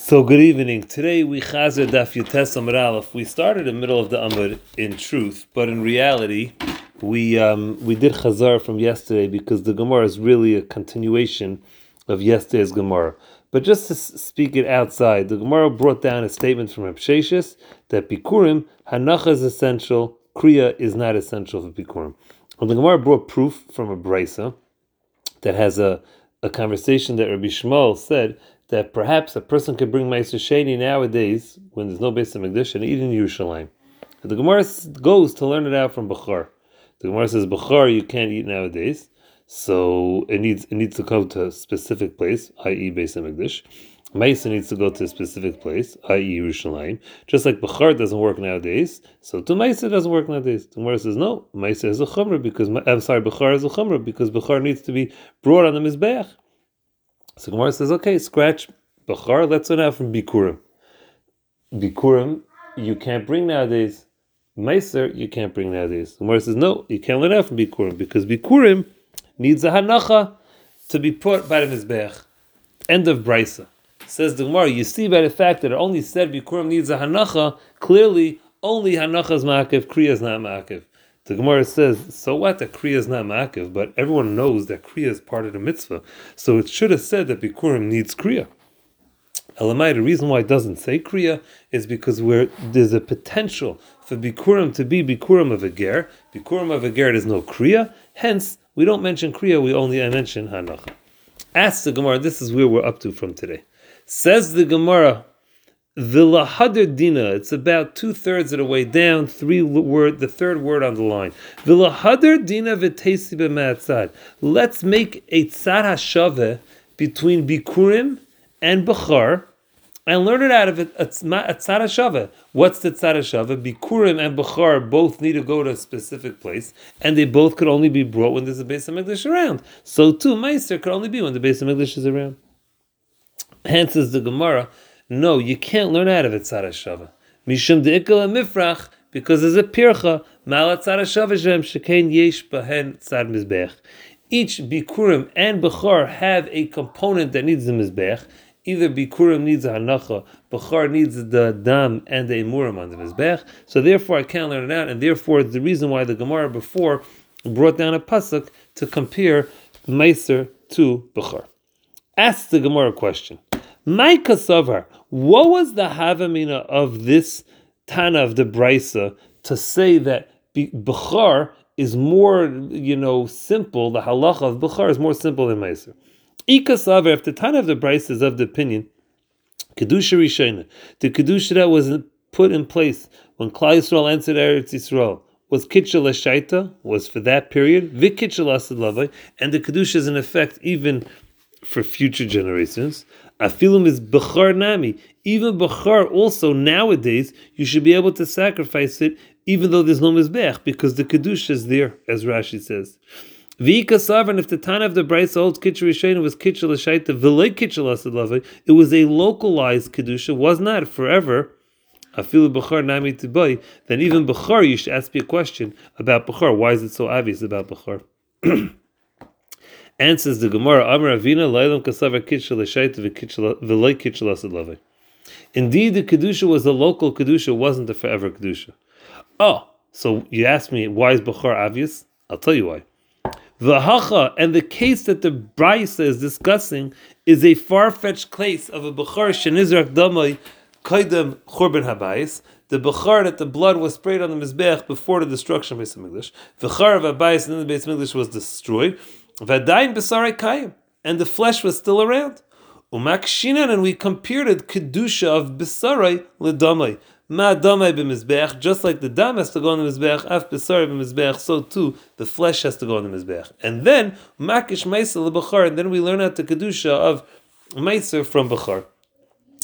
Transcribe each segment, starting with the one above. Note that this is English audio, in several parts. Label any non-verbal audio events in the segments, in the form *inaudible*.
So good evening. Today we chazer daf yutes aleph. We started in the middle of the amud in truth, but in reality, we um, we did chazar from yesterday because the Gemara is really a continuation of yesterday's Gemara. But just to speak it outside, the Gemara brought down a statement from Absheshis that Bikurim hanacha is essential, kriya is not essential for Bikurim. And the Gemara brought proof from a brisa that has a a conversation that Rabbi Shmuel said that perhaps a person could bring Meiser Sheni nowadays, when there's no base of and eat in Yerushalayim. The Gemara goes to learn it out from Bechar. The Gemara says Bechar you can't eat nowadays, so it needs it needs to come to a specific place, i.e., base Megdish. Meiser needs to go to a specific place, i.e., Yerushalayim. Just like Bechar doesn't work nowadays, so to Meiser doesn't work nowadays. The Gemara says no, Meiser is a chumrah because I'm sorry, Bechar is a chumrah because Bechar needs to be brought on the mizbeach. So Gemara says, okay, scratch Bachar, let's learn out from Bikurim. Bikurim, you can't bring nowadays. Meiser, you can't bring nowadays. Gemara says, no, you can't learn out from Bikurim because Bikurim needs a hanacha to be put by the Mizbech. End of Brisa. Says the Gemara, you see by the fact that it only said Bikurim needs a hanacha, clearly only hanacha is ma'akiv, kriya is not ma'akiv. The Gemara says, so what? That Kriya is not Ma'akiv, but everyone knows that Kriya is part of the mitzvah. So it should have said that Bikurim needs Kriya. Elamai, the reason why it doesn't say Kriya is because there's a potential for Bikurim to be Bikurim of a Ger. Bikurim of a Ger is no Kriya, hence we don't mention Kriya, we only mention Hanacha. Ask the Gemara, this is where we're up to from today. Says the Gemara, Vilahadr dina. It's about two thirds of the way down. Three word, the third word on the line. Vilahadr dina v'tesi b'ma'atzad. Let's make a tzad hashave between bikurim and bachar, and learn it out of it. A tzad hashave. What's the tzad hashave? Bikurim and bachar both need to go to a specific place, and they both could only be brought when there's a Beis Hamikdash around. So too, meister could only be when the Beis Hamikdash is around. Hence, is the Gemara. No, you can't learn out of it tzad hashave. Mishum de'ikal mifrach because there's a pircha mala tzad hashave shem shekain yesh bahen tzad mizbech. Each bikurim and bechar have a component that needs the mizbech. Either bikurim needs a hanacha, bechar needs the dam and the emurim on the mizbech. So therefore, I can't learn it out, and therefore, it's the reason why the Gemara before brought down a pasuk to compare meiser to bechar. Ask the Gemara question. My what was the havamina of this Tana of the Brisa to say that Bechar is more, you know, simple, the halacha of Bechar is more simple than Meiser? Ikasavar, if the Tana of the Brisa is of the opinion, Kedusha Rishena, the Kedusha that was put in place when Klal Yisrael entered Eretz Yisrael, was Kitchel Shaita, was for that period, Vikitchel Asad and the Kedusha is in effect even for future generations. Afilum is Bechar Nami. Even Bechar also nowadays, you should be able to sacrifice it even though there's no Mizbech, because the Kedusha is there, as Rashi says. Vika Savran, if the Tana of the Brisa old Kitcher was Kitchel Shaita, Vilay Asadlava, it was a localized Kedusha, was not forever. Afilu Bechar Nami Tibai, then even Bechar, you should ask me a question about Bechar. Why is it so obvious about Bechar? *clears throat* Answers the Gemara, Amar Avina, Lailam Kasavar Kitchel Shaita Vilay Kitchel Asadlava. Indeed, the Kedusha was a local Kedusha, wasn't a forever Kedusha. Oh, so you ask me, why is Bechar obvious? I'll tell you why. The Hacha and the case that the Brisa is discussing is a far-fetched case of a Bechar Shenizrak Damai Kaidem Churban Habayis, the Bechar that the blood was sprayed on the Mizbech before the destruction of Beis Hamikdash. The Char of Habayis and then the Beis Hamikdash was destroyed. Vadayin Besarai Kayim, and the flesh was still around. Umakshinan, and we compared it Kedusha of Besarai Ledamai. Ma damai b'mizbech, just like the dam has to go on the mizbech, af b'sari b'mizbech, so too the flesh has to go on the mizbech. And then makish meiser lebachar, and then we learn out the kedusha of meiser from bachar.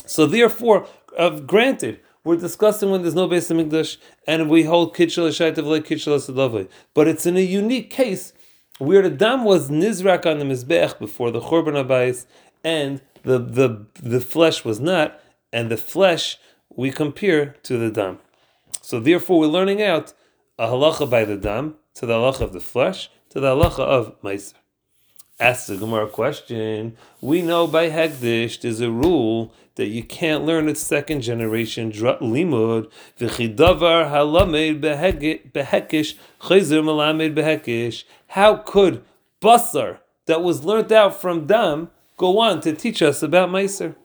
So therefore, uh, granted, we're discussing when there's no base of mikdash, and we hold kitchel shaitav like kitchel. But it's in a unique case where the dam was nizrak on the mizbech before the churban abayis, and the the the flesh was not, and the flesh we compare to the dam. So therefore, we're learning out a halacha by the dam to the halacha of the flesh to the halacha of meiser. Ask the Gemara question. We know by Hegdish there's a rule that you can't learn a second generation limud. V'chidavar halamed behekish chayzer malamed behekish. How could basar that was learnt out from dam go on to teach us about meiser?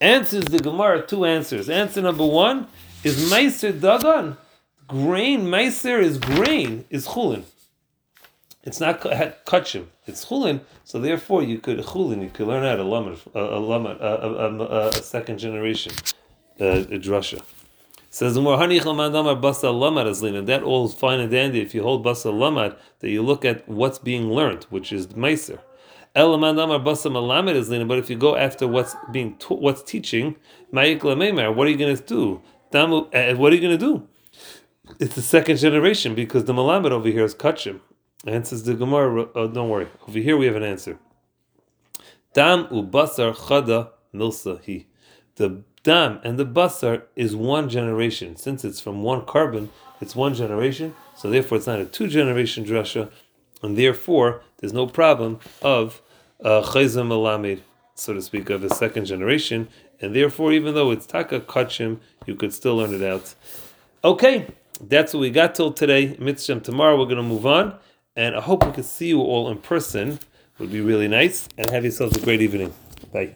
Answers the Gemara two answers. Answer number one is meiser dagan. Grain meiser is grain is chulin. It's not kachim. It's chulin. So therefore, you could chulin. You could learn how to lamed a, a, a, a, a, second generation uh, drasha. Says the more hanich lamadamar basa lamad and that all is fine and dandy if you hold basa lamad that you look at what's being learned, which is meiser. Elamadamar basa malamed azlin, but if you go after what's being ta- what's teaching, lameimar, what are you going to do? Uh, what are you going to do? It's the second generation because the malamed over here is kachim. Answers the Gemara. Oh, don't worry. Over here we have an answer. Dam ubasar chada. The dam and the basar is one generation. Since it's from one korban, it's one generation. So therefore, it's not a two generation drasha, and therefore there's no problem of chayzim uh, alamed, so to speak, of a second generation. And therefore, even though it's taka kachim, you could still learn it out. Okay, that's what we got till today. Mitzvah tomorrow we're going to move on and I hope we can see you all in person. Would be really nice. And have yourselves a great evening. Bye.